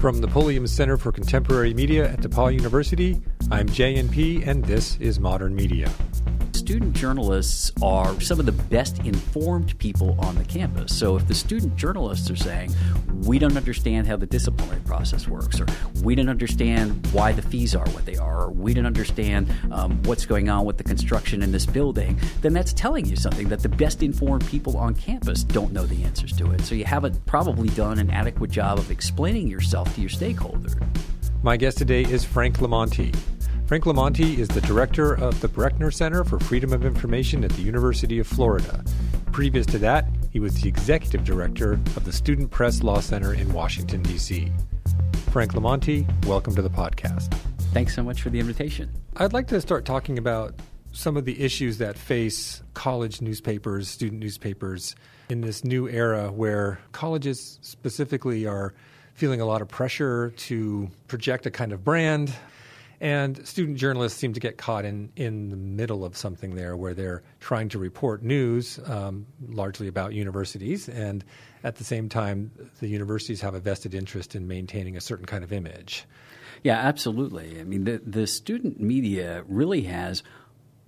From the Pulliam Center for Contemporary Media at DePauw University, I'm JNP, and this is Modern Media student journalists are some of the best informed people on the campus. So if the student journalists are saying, we don't understand how the disciplinary process works, or we don't understand why the fees are what they are, or we don't understand um, what's going on with the construction in this building, then that's telling you something that the best informed people on campus don't know the answers to it. So you haven't probably done an adequate job of explaining yourself to your stakeholder. My guest today is Frank LoMonte. Frank LoMonte is the director of the Brechner Center for Freedom of Information at the University of Florida. Previous to that, he was the executive director of the Student Press Law Center in Washington, D.C. Frank LoMonte, welcome to the podcast. Thanks so much for the invitation. I'd like to start talking about some of the issues that face college newspapers, student newspapers, in this new era where colleges specifically are feeling a lot of pressure to project a kind of brand, and student journalists seem to get caught in, in the middle of something there where they're trying to report news, um, largely about universities, and at the same time, the universities have a vested interest in maintaining a certain kind of image. Yeah, absolutely. I mean, the, the student media really has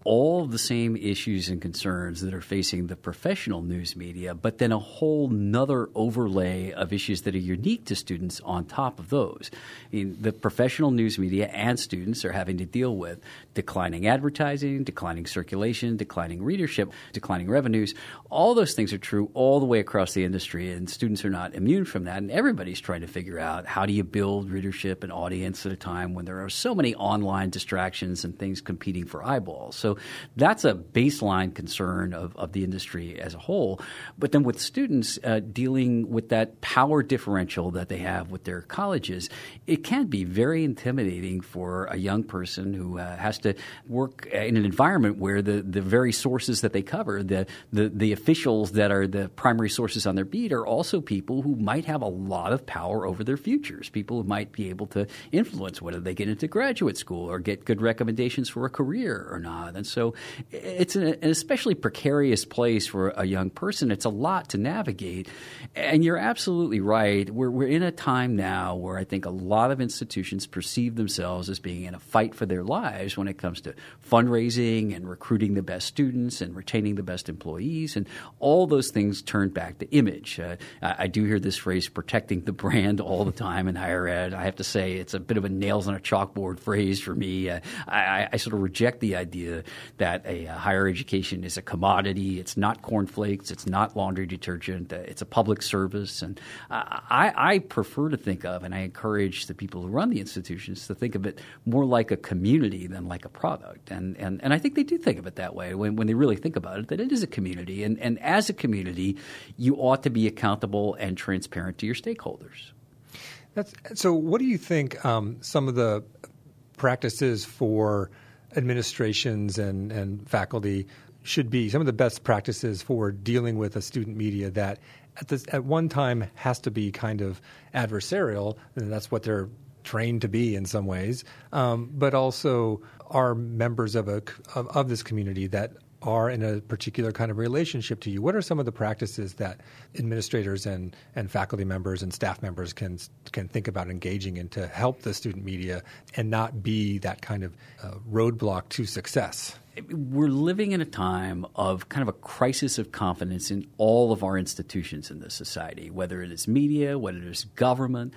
all the same issues and concerns that are facing the professional news media, but then a whole nother overlay of issues that are unique to students on top of those. I mean, the professional news media and students are having to deal with declining advertising, declining circulation, declining readership, declining revenues. All those things are true all the way across the industry, and students are not immune from that. And everybody's trying to figure out how do you build readership and audience at a time when there are so many online distractions and things competing for eyeballs. So that's a baseline concern of, of the industry as a whole. But then with students uh, dealing with that power differential that they have with their colleges, it can be very intimidating for a young person who uh, has to work in an environment where the, the very sources that they cover, the, the, the officials that are the primary sources on their beat, are also people who might have a lot of power over their futures, people who might be able to influence whether they get into graduate school or get good recommendations for a career or not. So it's an, especially precarious place for a young person. It's a lot to navigate. And you're absolutely right. We're, we're in a time now where I think a lot of institutions perceive themselves as being in a fight for their lives when it comes to fundraising and recruiting the best students and retaining the best employees. And all those things turn back to image. Uh, I, I do hear this phrase, protecting the brand, all the time in higher ed. I have to say it's a bit of a nails on a chalkboard phrase for me. Uh, I, I, sort of reject the idea that a, a, higher education is a commodity. It's not cornflakes. It's not laundry detergent. Uh, it's a public service. And I, I prefer to think of, and I encourage the people who run the institutions to think of it more like a community than like a product. And, and, and I think they do think of it that way when, when they really think about it, that it is a community. And, and as a community, you ought to be accountable and transparent to your stakeholders. That's, so, what do you think um, some of the practices for administrations and, and faculty should be some of the best practices for dealing with a student media that at this at one time has to be kind of adversarial and that's what they're trained to be in some ways. Um, but also are members of a of, of this community that are in a particular kind of relationship to you. What are some of the practices that administrators and, and faculty members and staff members can can think about engaging in to help the student media and not be that kind of uh, roadblock to success? We're living in a time of kind of a crisis of confidence in all of our institutions in this society, whether it is media, whether it is government,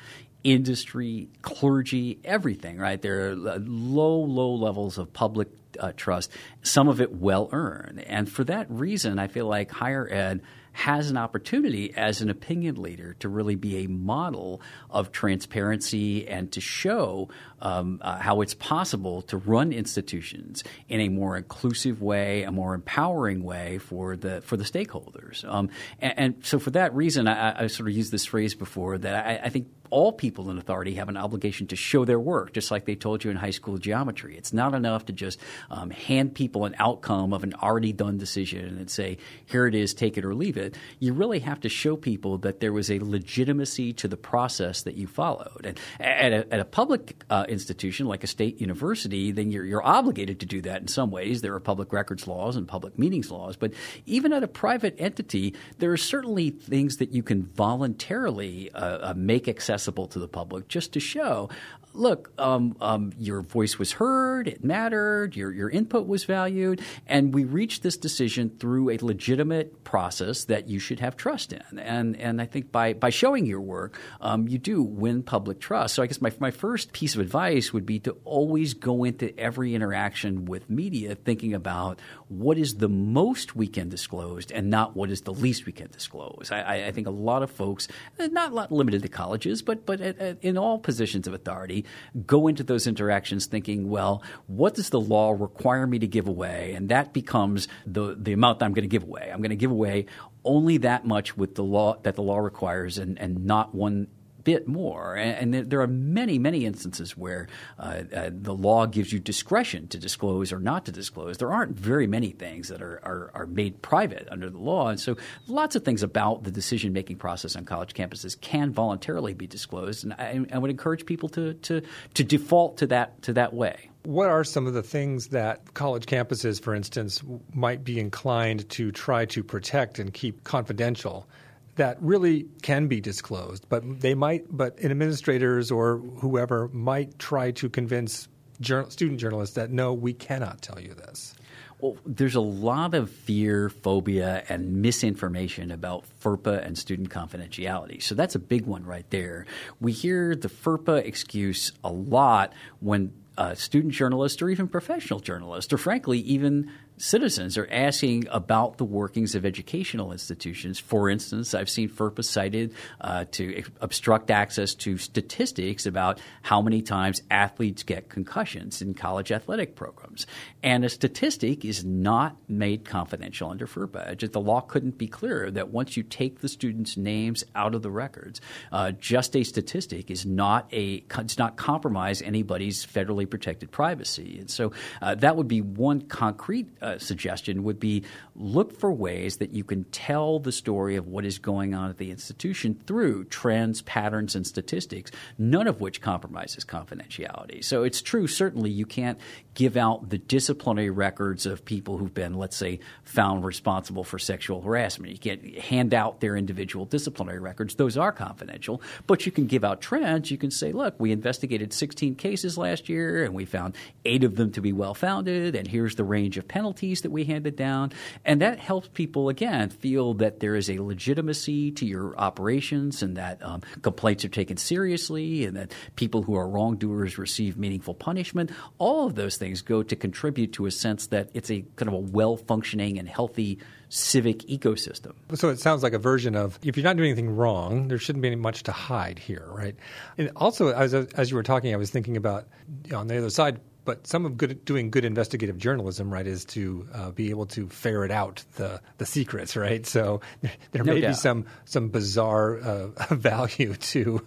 industry, clergy, everything, right? There are low, low levels of public uh, trust, some of it well earned. And for that reason, I feel like higher ed has an opportunity as an opinion leader to really be a model of transparency and to show um, uh, how it's possible to run institutions in a more inclusive way, a more empowering way for the for the stakeholders. Um, and, and, so, for that reason, I, I, sort of used this phrase before that I, I think all people in authority have an obligation to show their work, just like they told you in high school geometry. It's not enough to just um, hand people an outcome of an already done decision and say, here it is, take it or leave it. You really have to show people that there was a legitimacy to the process that you followed. And at a, at a public uh, institution like a state university, then you're, you're obligated to do that in some ways. There are public records laws and public meetings laws. But even at a private entity, there are certainly things that you can voluntarily uh, uh, make accessible accessible to the public just to show look, um, um, your voice was heard, it mattered, your, your input was valued, and we reached this decision through a legitimate process that you should have trust in. And, and I think by, by showing your work, um, you do win public trust. So I guess my, my first piece of advice would be to always go into every interaction with media thinking about what is the most we can disclose and not what is the least we can disclose. I, I think a lot of folks, not limited to colleges, but, but at, at, in all positions of authority, go into those interactions thinking, well, what does the law require me to give away? And that becomes the, the amount that I'm going to give away. I'm going to give away only that much with the law that the law requires and, and not one bit more. And, and there are many, many instances where uh, uh, the law gives you discretion to disclose or not to disclose. There aren't very many things that are, are, are made private under the law. And so lots of things about the decision making process on college campuses can voluntarily be disclosed. And I, I would encourage people to, to, to default to that, to that way. What are some of the things that college campuses, for instance, might be inclined to try to protect and keep confidential? That really can be disclosed, but they might, but administrators or whoever might try to convince student journalists that no, we cannot tell you this. Well, there's a lot of fear, phobia, and misinformation about FERPA and student confidentiality. So that's a big one right there. We hear the FERPA excuse a lot when student journalists or even professional journalists, or frankly, even citizens are asking about the workings of educational institutions. For instance, I've seen FERPA cited uh, to obstruct access to statistics about how many times athletes get concussions in college athletic programs. And a statistic is not made confidential under FERPA. Just, the law couldn't be clearer that once you take the students' names out of the records, uh, just a statistic is not a does not compromise anybody's federally protected privacy. And so uh, that would be one concrete uh, suggestion would be look for ways that you can tell the story of what is going on at the institution through trends, patterns, and statistics, none of which compromises confidentiality. So it's true, certainly, you can't give out the disciplinary records of people who've been, let's say, found responsible for sexual harassment. You can't hand out their individual disciplinary records, those are confidential, but you can give out trends. You can say, look, we investigated 16 cases last year and we found eight of them to be well founded, and here's the range of penalties that we handed down. And that helps people, again, feel that there is a legitimacy to your operations and that um, complaints are taken seriously and that people who are wrongdoers receive meaningful punishment. All of those things go to contribute to a sense that it's a kind of a well functioning and healthy civic ecosystem. So it sounds like a version of if you're not doing anything wrong, there shouldn't be much to hide here, right? And also, as, as you were talking, I was thinking about you know, on the other side, but some of good, doing good investigative journalism, right, is to uh, be able to ferret out the, the secrets, right? So there no may doubt. be some some bizarre uh, value to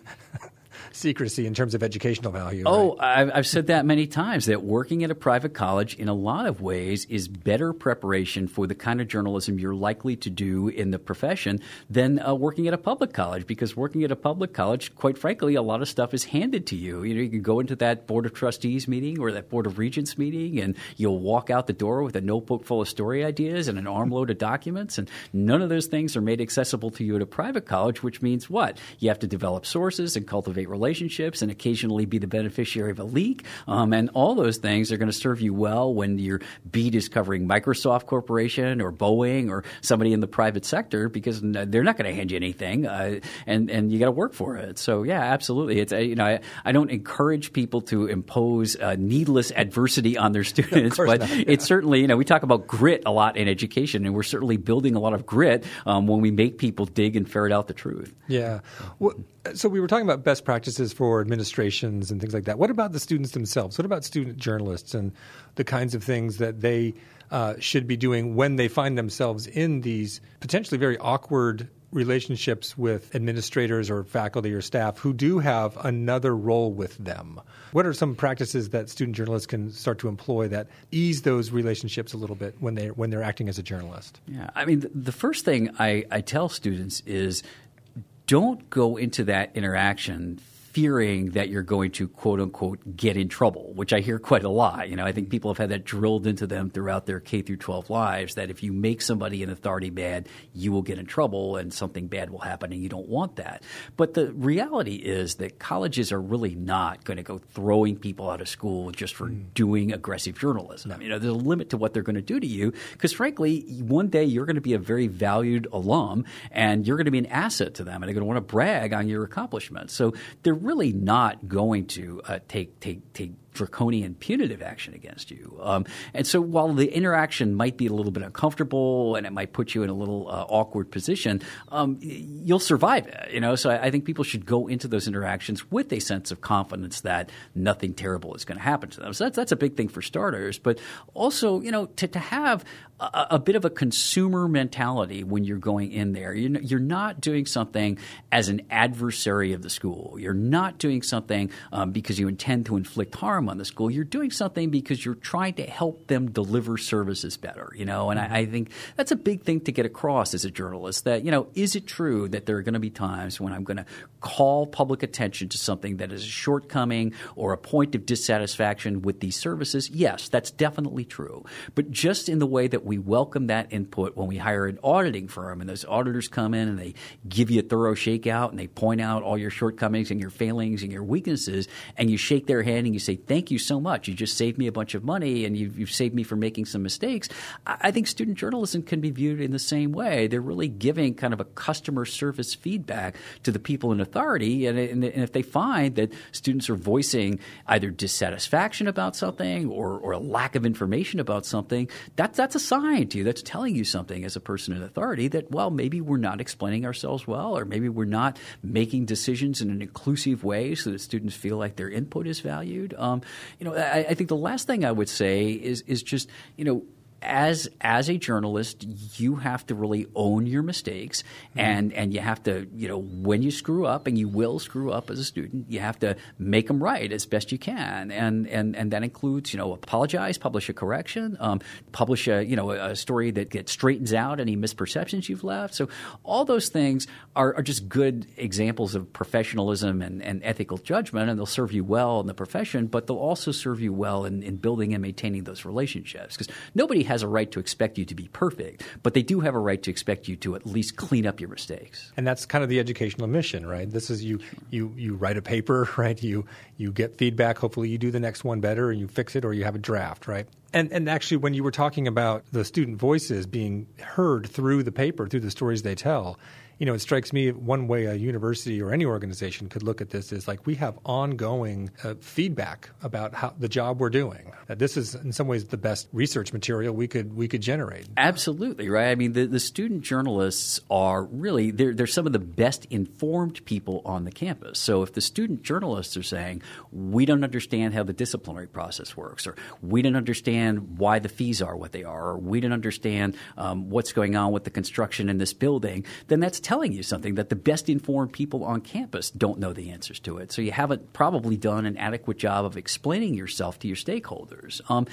secrecy in terms of educational value. Oh, right? I've said that many times that working at a private college, in a lot of ways, is better preparation for the kind of journalism you're likely to do in the profession than uh, working at a public college. Because working at a public college, quite frankly, a lot of stuff is handed to you. You know, you can go into that board of trustees meeting or that board of regents meeting, and you'll walk out the door with a notebook full of story ideas and an armload of documents, and none of those things are made accessible to you at a private college. Which means what? You have to develop sources and cultivate relationships and occasionally be the beneficiary of a leak. Um, and all those things are going to serve you well when your beat is covering Microsoft Corporation or Boeing or somebody in the private sector because they're not going to hand you anything, uh, and and you got to work for it. So yeah, absolutely. It's uh, you know I, I don't encourage people to impose uh, needless adversity on their students, but not, yeah. it's certainly you know we talk about grit a lot in education, and we're certainly building a lot of grit um, when we make people dig and ferret out the truth. Yeah. Well, so we were talking about best practices for administrations and things like that. What about the students themselves? What about student journalists and the kinds of things that they uh, should be doing when they find themselves in these potentially very awkward relationships with administrators or faculty or staff who do have another role with them. What are some practices that student journalists can start to employ that ease those relationships a little bit when they when they're acting as a journalist? Yeah, I mean the first thing I, I tell students is don't go into that interaction fearing that you're going to quote unquote get in trouble, which I hear quite a lot. You know, I think people have had that drilled into them throughout their K through 12 lives that if you make somebody an authority bad, you will get in trouble and something bad will happen and you don't want that. But the reality is that colleges are really not going to go throwing people out of school just for mm. doing aggressive journalism. No. You know, there's a limit to what they're going to do to you because frankly, one day you're going to be a very valued alum and you're going to be an asset to them and they're going to want to brag on your accomplishments. So they're really not going to uh, take take take draconian punitive action against you. Um, and so while the interaction might be a little bit uncomfortable and it might put you in a little uh, awkward position, um, you'll survive it. You know, so I, I, think people should go into those interactions with a sense of confidence that nothing terrible is going to happen to them. So that's that's a big thing for starters. But also, you know, to, to have a, a bit of a consumer mentality when you're going in there. You're, you're, not doing something as an adversary of the school. You're not doing something um, because you intend to inflict harm on the school. You're doing something because you're trying to help them deliver services better, you know, and I, I think that's a big thing to get across as a journalist that, you know, is it true that there are going to be times when I'm going to call public attention to something that is a shortcoming or a point of dissatisfaction with these services? Yes, that's definitely true. But just in the way that we welcome that input when we hire an auditing firm and those auditors come in and they give you a thorough shakeout and they point out all your shortcomings and your failings and your weaknesses and you shake their hand and you say, thank you so much. You just saved me a bunch of money and you've, you've saved me from making some mistakes. I, I think student journalism can be viewed in the same way. They're really giving kind of a customer service feedback to the people in authority. And, and, and if they find that students are voicing either dissatisfaction about something or, or a lack of information about something, that, that's a sign to you. That's telling you something as a person in authority that, well, maybe we're not explaining ourselves well, or maybe we're not making decisions in an inclusive way so that students feel like their input is valued. Um, you know, I, I think the last thing I would say is is just you know as as a journalist, you have to really own your mistakes, mm-hmm. and and you have to you know when you screw up, and you will screw up as a student, you have to make them right as best you can, and and and that includes you know apologize, publish a correction, um, publish a you know a, story that gets straightens out any misperceptions you've left. So all those things are, are just good examples of professionalism and, and ethical judgment, and they'll serve you well in the profession, but they'll also serve you well in, in building and maintaining those relationships because nobody has a right to expect you to be perfect, but they do have a right to expect you to at least clean up your mistakes. And that's kind of the educational mission, right? This is you you you write a paper, right? You you get feedback, hopefully you do the next one better and you fix it or you have a draft, right? And and actually when you were talking about the student voices being heard through the paper, through the stories they tell, you know, it strikes me one way a university or any organization could look at this is like we have ongoing uh, feedback about how the job we're doing. That this is in some ways the best research material we could we could generate. Absolutely right. I mean, the, the student journalists are really they're they're some of the best informed people on the campus. So if the student journalists are saying we don't understand how the disciplinary process works, or we don't understand why the fees are what they are, or we don't understand um, what's going on with the construction in this building, then that's telling you something that the best informed people on campus don't know the answers to it. So you haven't probably done an adequate job of explaining yourself to your stakeholders. Um,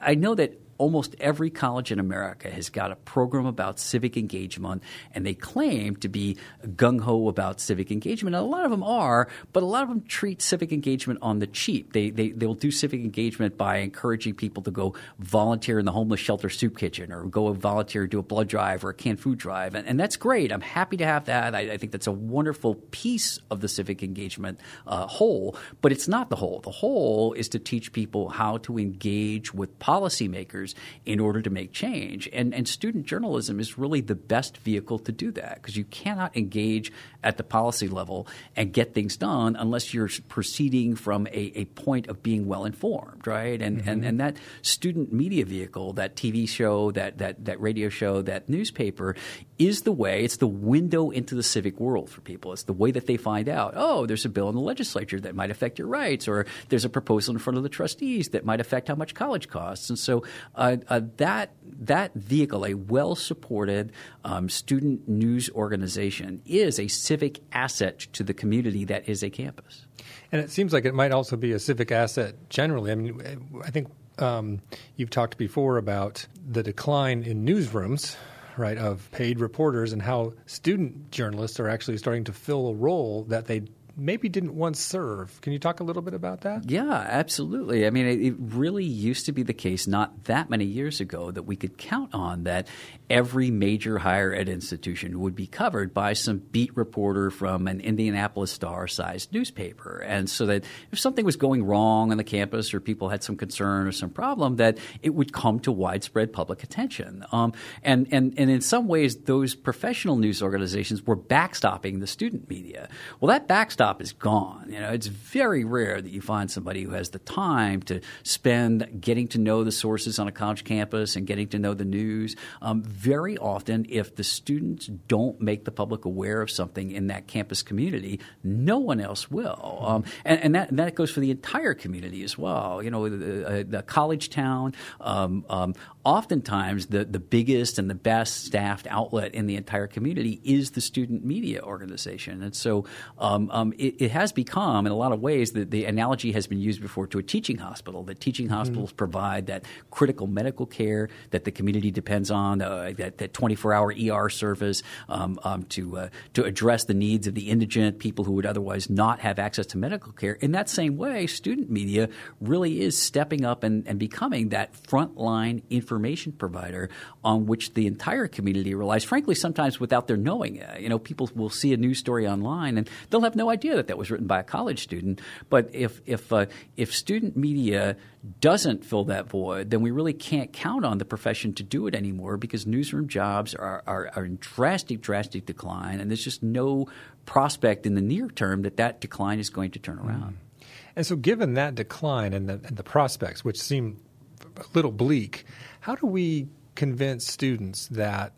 I know that almost every college in America has got a program about civic engagement, and they claim to be gung ho about civic engagement. And a lot of them are, but a lot of them treat civic engagement on the cheap. They, they, they'll do civic engagement by encouraging people to go volunteer in the homeless shelter soup kitchen or go volunteer, do a blood drive or a canned food drive. And, and that's great. I'm happy to have that. I, I, think that's a wonderful piece of the civic engagement uh, whole, but it's not the whole. The whole is to teach people how to engage with policymakers in order to make change. And, and student journalism is really the best vehicle to do that because you cannot engage at the policy level and get things done unless you're proceeding from a, a point of being well informed, right? And, mm-hmm. and, and that student media vehicle, that TV show, that, that, that radio show, that newspaper is the way, it's the window into the civic world for people. It's the way that they find out, oh, there's a bill in the legislature that might affect your rights, or there's a proposal in front of the trustees that might affect how much college costs. And so uh, uh, that that vehicle, a well supported um, student news organization, is a civic asset to the community that is a campus. And it seems like it might also be a civic asset generally. I mean, I think um, you've talked before about the decline in newsrooms right, of paid reporters and how student journalists are actually starting to fill a role that they maybe didn't once serve. Can you talk a little bit about that? Yeah, absolutely. I mean, it, it really used to be the case not that many years ago that we could count on that every major higher ed institution would be covered by some beat reporter from an Indianapolis Star sized newspaper. And so that if something was going wrong on the campus or people had some concern or some problem, that it would come to widespread public attention. Um, and, and, and in some ways, those professional news organizations were backstopping the student media. Well, that backstop is gone. You know, it's very rare that you find somebody who has the time to spend getting to know the sources on a college campus and getting to know the news. Um, very often, if the students don't make the public aware of something in that campus community, no one else will. Um, and, and, that, and that goes for the entire community as well. You know, the, uh, college town, um, um, oftentimes the, the biggest and the best staffed outlet in the entire community is the student media organization. And so um, um, it, it, has become, in a lot of ways, the, the analogy has been used before to a teaching hospital, that teaching mm-hmm. hospitals mm-hmm. provide that critical medical care that the community depends on, uh, that, that 24 hour ER service um, um, to, uh, to address the needs of the indigent, people who would otherwise not have access to medical care. In that same way, student media really is stepping up and, and becoming that frontline information information provider on which the entire community relies, frankly, sometimes without their knowing it. You know, people will see a news story online and they'll have no idea that that was written by a college student. But if, if, uh, if student media doesn't fill that void, then we really can't count on the profession to do it anymore because newsroom jobs are, are, are in drastic, drastic decline, and there's just no prospect in the near term that that decline is going to turn around. Mm. And so, given that decline and the, and the prospects, which seem a little bleak, how do we convince students that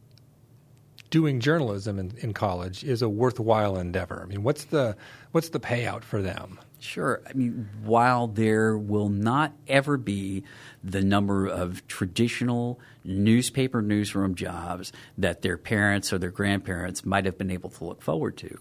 doing journalism in, in, college is a worthwhile endeavor? I mean, what's the what's the payout for them? Sure. I mean, while there will not ever be the number of traditional newspaper newsroom jobs that their parents or their grandparents might have been able to look forward to,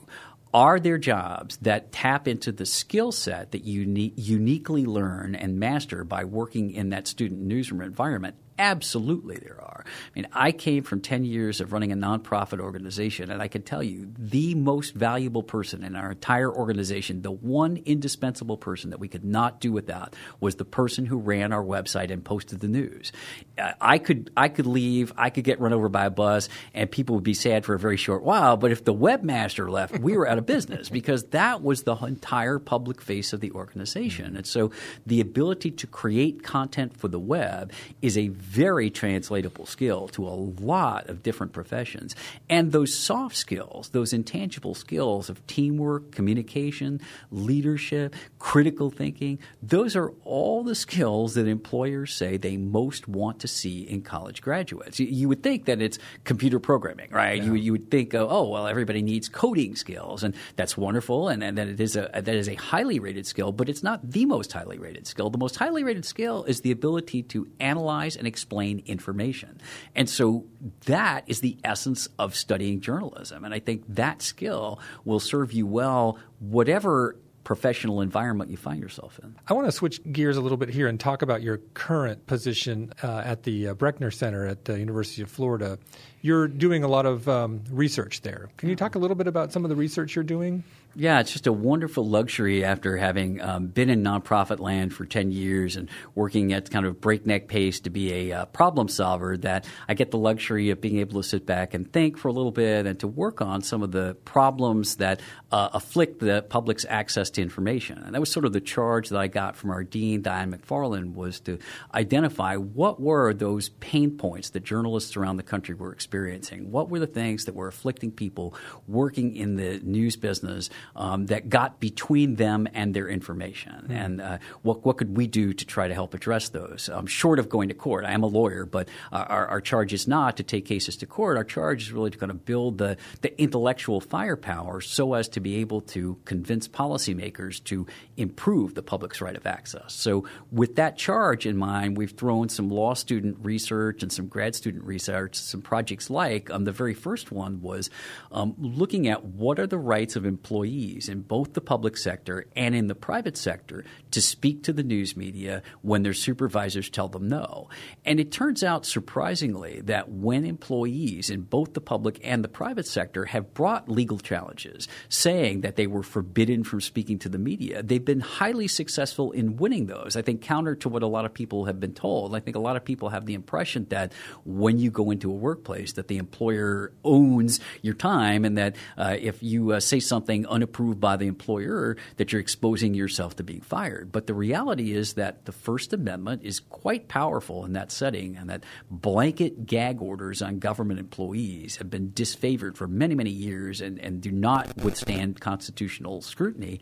are there jobs that tap into the skill set that you uni- uniquely learn and master by working in that student newsroom environment? Absolutely, there are. I mean, I came from 10 years of running a nonprofit organization, and I can tell you the most valuable person in our entire organization, the one indispensable person that we could not do without, was the person who ran our website and posted the news. Uh, I could, I could leave, I could get run over by a bus, and people would be sad for a very short while, but if the webmaster left, we were out of business because that was the entire public face of the organization. And so the ability to create content for the web is a very translatable skill to a lot of different professions. And those soft skills, those intangible skills of teamwork, communication, leadership, critical thinking, those are all the skills that employers say they most want to see in college graduates. You, you would think that it's computer programming, right? Yeah. You, you would think, oh, oh, well, everybody needs coding skills, and that's wonderful, and, and that it is a that is a highly rated skill, but it's not the most highly rated skill. The most highly rated skill is the ability to analyze and explain information. And so that is the essence of studying journalism. And I think that skill will serve you well, whatever professional environment you find yourself in. I want to switch gears a little bit here and talk about your current position uh, at the uh, Brechner Center at the University of Florida. You're doing a lot of um, research there. Can you talk a little bit about some of the research you're doing? Yeah, it's just a wonderful luxury after having um, been in nonprofit land for 10 years and working at kind of breakneck pace to be a uh, problem solver that I get the luxury of being able to sit back and think for a little bit and to work on some of the problems that uh, afflict the public's access to information. And that was sort of the charge that I got from our dean, Diane McFarlin, was to identify what were those pain points that journalists around the country were experiencing. What were the things that were afflicting people working in the news business um, that got between them and their information. Mm-hmm. And uh, what, what could we do to try to help address those? Um, short of going to court, I am a lawyer, but our, our charge is not to take cases to court. Our charge is really to kind of build the, the intellectual firepower so as to be able to convince policymakers to improve the public's right of access. So, with that charge in mind, we've thrown some law student research and some grad student research, some projects like. Um, the very first one was um, looking at what are the rights of employees in both the public sector and in the private sector to speak to the news media when their supervisors tell them no. And it turns out, surprisingly, that when employees in both the public and the private sector have brought legal challenges saying that they were forbidden from speaking to the media, they've been highly successful in winning those. I think counter to what a lot of people have been told. I think a lot of people have the impression that when you go into a workplace, that the employer owns your time, and that uh, if you uh, say something unapproved by the employer, that you're exposing yourself to being fired. But the reality is that the First Amendment is quite powerful in that setting, and that blanket gag orders on government employees have been disfavored for many, many years and, and do not withstand constitutional scrutiny.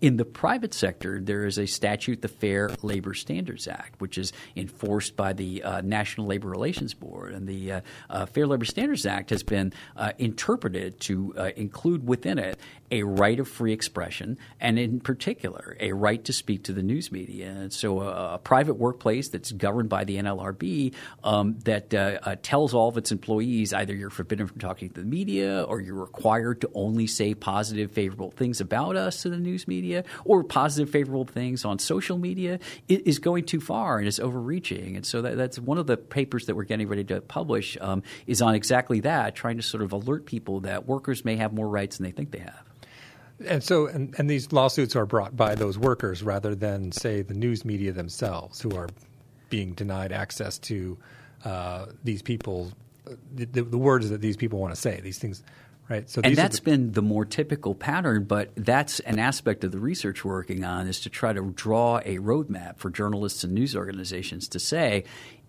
In the private sector, there is a statute, the Fair Labor Standards Act, which is enforced by the uh, National Labor Relations Board. And the uh, uh, Fair Labor Standards Act has been uh, interpreted to uh, include within it a right of free expression, and in particular, a right to speak to the news media. And so, a, a private workplace that's governed by the NLRB um, that uh, tells all of its employees either you're forbidden from talking to the media or you're required to only say positive, favorable things about us to the news media media or positive, favorable things on social media is going too far and is overreaching. And so that, that's one of the papers that we're getting ready to publish um, is on exactly that, trying to sort of alert people that workers may have more rights than they think they have. And so, and, and these lawsuits are brought by those workers rather than, say, the news media themselves, who are being denied access to uh, these people, the, the, words that these people want to say. These things Right. So and that's the- been the more typical pattern, but that's an aspect of the research we're working on is to try to draw a roadmap for journalists and news organizations to say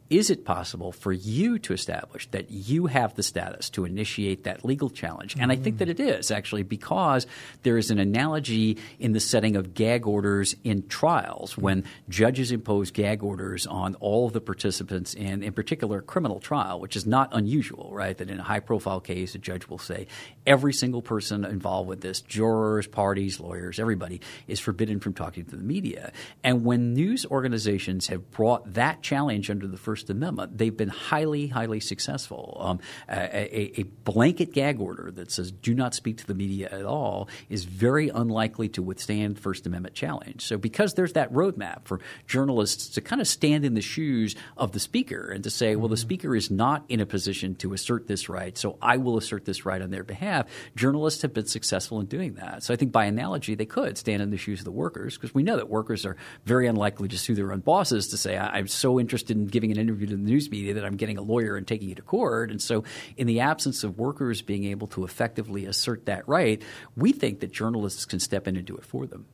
is it possible for you to establish that you have the status to initiate that legal challenge? And I think that it is actually because there is an analogy in the setting of gag orders in trials when judges impose gag orders on all of the participants in, in particular, criminal trial, which is not unusual, right? That in a high profile case, a judge will say every single person involved with this, jurors, parties, lawyers, everybody, is forbidden from talking to the media. And when news organizations have brought that challenge under the First First Amendment, they've been highly, highly successful. Um, a, a, blanket gag order that says do not speak to the media at all is very unlikely to withstand First Amendment challenge. So, because there's that roadmap for journalists to kind of stand in the shoes of the speaker and to say, well, the mm-hmm. speaker is not in a position to assert this right, so I will assert this right on their behalf, journalists have been successful in doing that. So, I think by analogy, they could stand in the shoes of the workers because we know that workers are very unlikely to sue their own bosses to say, I'm so interested in giving an interview in the news media that I'm getting a lawyer and taking you to court. And so, in the absence of workers being able to effectively assert that right, we think that journalists can step in and do it for them.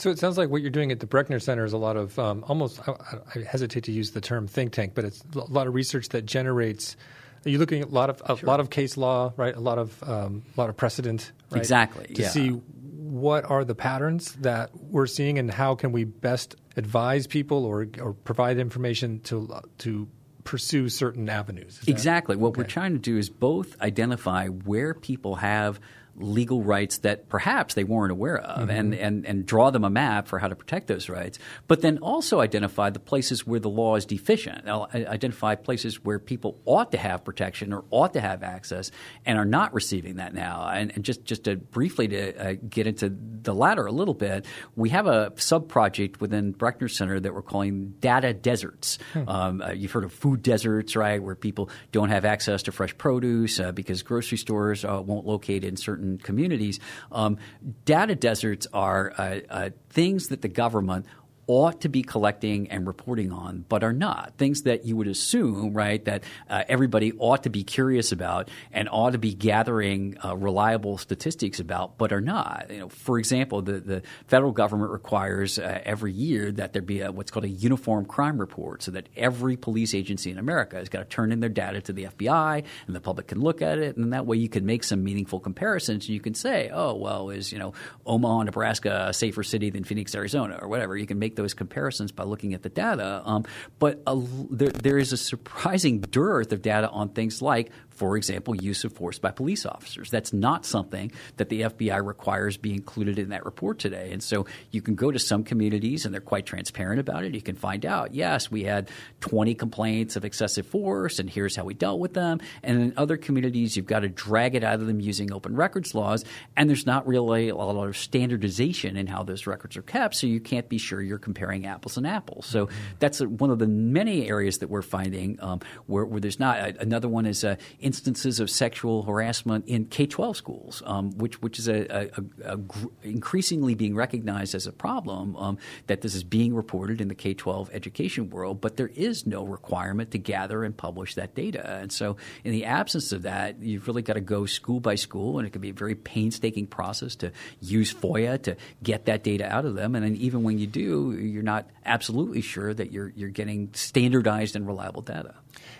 So it sounds like what you're doing at the Brechner Center is a lot of um, almost, I, I, hesitate to use the term think tank, but it's a lot of research that generates. You're you looking at a lot of a sure. lot of case law, right? A lot of um, a lot of precedent, right? Exactly. To yeah. see what are the patterns that we're seeing, and how can we best advise people or or provide information to to pursue certain avenues. exactly. What okay. we're trying to do is both identify where people have legal rights that perhaps they weren't aware of mm-hmm. and, and, and draw them a map for how to protect those rights, but then also identify the places where the law is deficient, identify places where people ought to have protection or ought to have access and are not receiving that now. And, and just, just to briefly to uh, get into the latter a little bit, we have a sub-project within Brechner Center that we're calling data deserts. Hmm. Um, uh, you've heard of food deserts, right, where people don't have access to fresh produce uh, because grocery stores uh, won't locate in certain communities. Um, data deserts are uh, uh, things that the government ought to be collecting and reporting on, but are not. Things that you would assume, right, that uh, everybody ought to be curious about and ought to be gathering uh, reliable statistics about, but are not. You know, for example, the, the federal government requires uh, every year that there be a, what's called a uniform crime report, so that every police agency in America has got to turn in their data to the FBI, and the public can look at it, and that way you can make some meaningful comparisons. And you can say, oh, well, is you know Omaha, Nebraska a safer city than Phoenix, Arizona, or whatever. You can make those comparisons by looking at the data. Um, but a, there, there is a surprising dearth of data on things like for example, use of force by police officers. That's not something that the FBI requires be included in that report today. And so you can go to some communities and they're quite transparent about it. You can find out, yes, we had 20 complaints of excessive force and here's how we dealt with them. And in other communities, you've got to drag it out of them using open records laws. And there's not really a lot of standardization in how those records are kept. So you can't be sure you're comparing apples and apples. So mm-hmm. that's one of the many areas that we're finding um, where, where, there's not. Another one is uh, instances of sexual harassment in K 12 schools, um, which, which is a, a, a, increasingly being recognized as a problem um, that this is being reported in the K 12 education world, but there is no requirement to gather and publish that data. And so, in the absence of that, you've really got to go school by school, and it can be a very painstaking process to use FOIA to get that data out of them. And then, even when you do, you're not absolutely sure that you're, you're getting standardized and reliable data.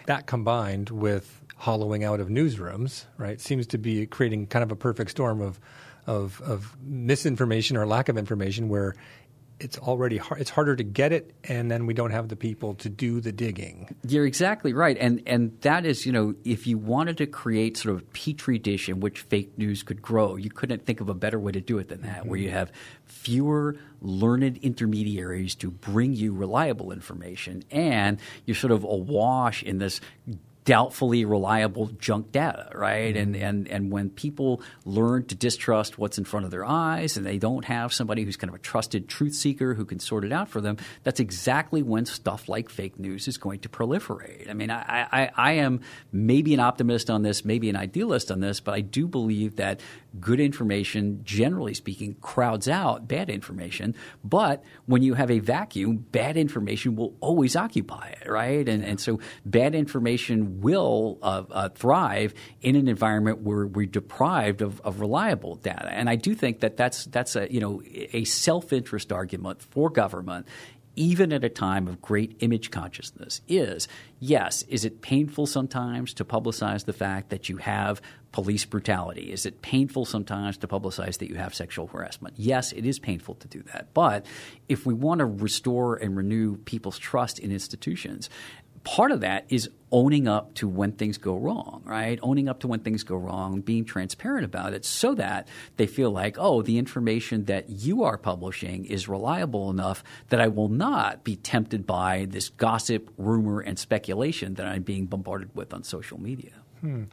That combined with hollowing out of newsrooms, right, seems to be creating kind of a perfect storm of of, of misinformation or lack of information where it's already hard, it's harder to get it and then we don't have the people to do the digging. You're exactly right. And and that is you know if you wanted to create sort of a petri dish in which fake news could grow you couldn't think of a better way to do it than that mm-hmm. where you have fewer learned intermediaries to bring you reliable information and you're sort of awash in this doubtfully reliable junk data, right? Mm-hmm. And, and, and when people learn to distrust what's in front of their eyes and they don't have somebody who's kind of a trusted truth seeker who can sort it out for them, that's exactly when stuff like fake news is going to proliferate. I mean, I, I, I am maybe an optimist on this, maybe an idealist on this, but I do believe that good information, generally speaking, crowds out bad information. But when you have a vacuum, bad information will always occupy it, right? And, and so bad information will uh, uh, thrive in an environment where we're deprived of, of reliable data. And I do think that that's, that's a, you know, a self interest argument for government even at a time of great image consciousness, is yes, is it painful sometimes to publicize the fact that you have police brutality? Is it painful sometimes to publicize that you have sexual harassment? Yes, it is painful to do that. But if we want to restore and renew people's trust in institutions, part of that is owning up to when things go wrong, right? Owning up to when things go wrong, being transparent about it so that they feel like, oh, the information that you are publishing is reliable enough that I will not be tempted by this gossip, rumor, and speculation that I'm being bombarded with on social media. Hmm.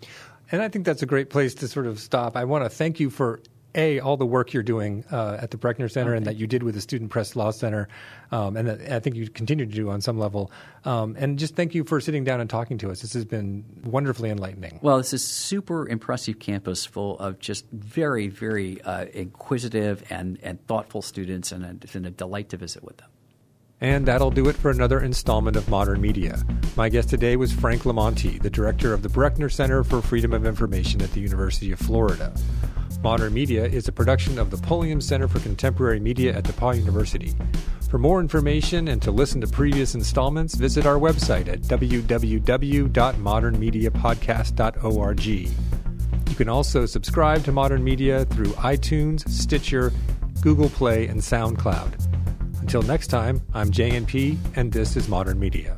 And I think that's a great place to sort of stop. I want to thank you for a all the work you're doing uh, at the Brechner Center okay. and that you did with the Student Press Law Center, um, and that I think you continue to do on some level. Um, and just thank you for sitting down and talking to us. This has been wonderfully enlightening. Well, it's a super impressive campus full of just very, very uh, inquisitive and, and thoughtful students, and it's been a delight to visit with them. And that'll do it for another installment of Modern Media. My guest today was Frank LoMonte, the director of the Brechner Center for Freedom of Information at the University of Florida. Modern Media is a production of the Pulliam Center for Contemporary Media at DePauw University. For more information and to listen to previous installments, visit our website at www.modernmediapodcast.org. You can also subscribe to Modern Media through iTunes, Stitcher, Google Play, and SoundCloud. Until next time, I'm JNP, and this is Modern Media.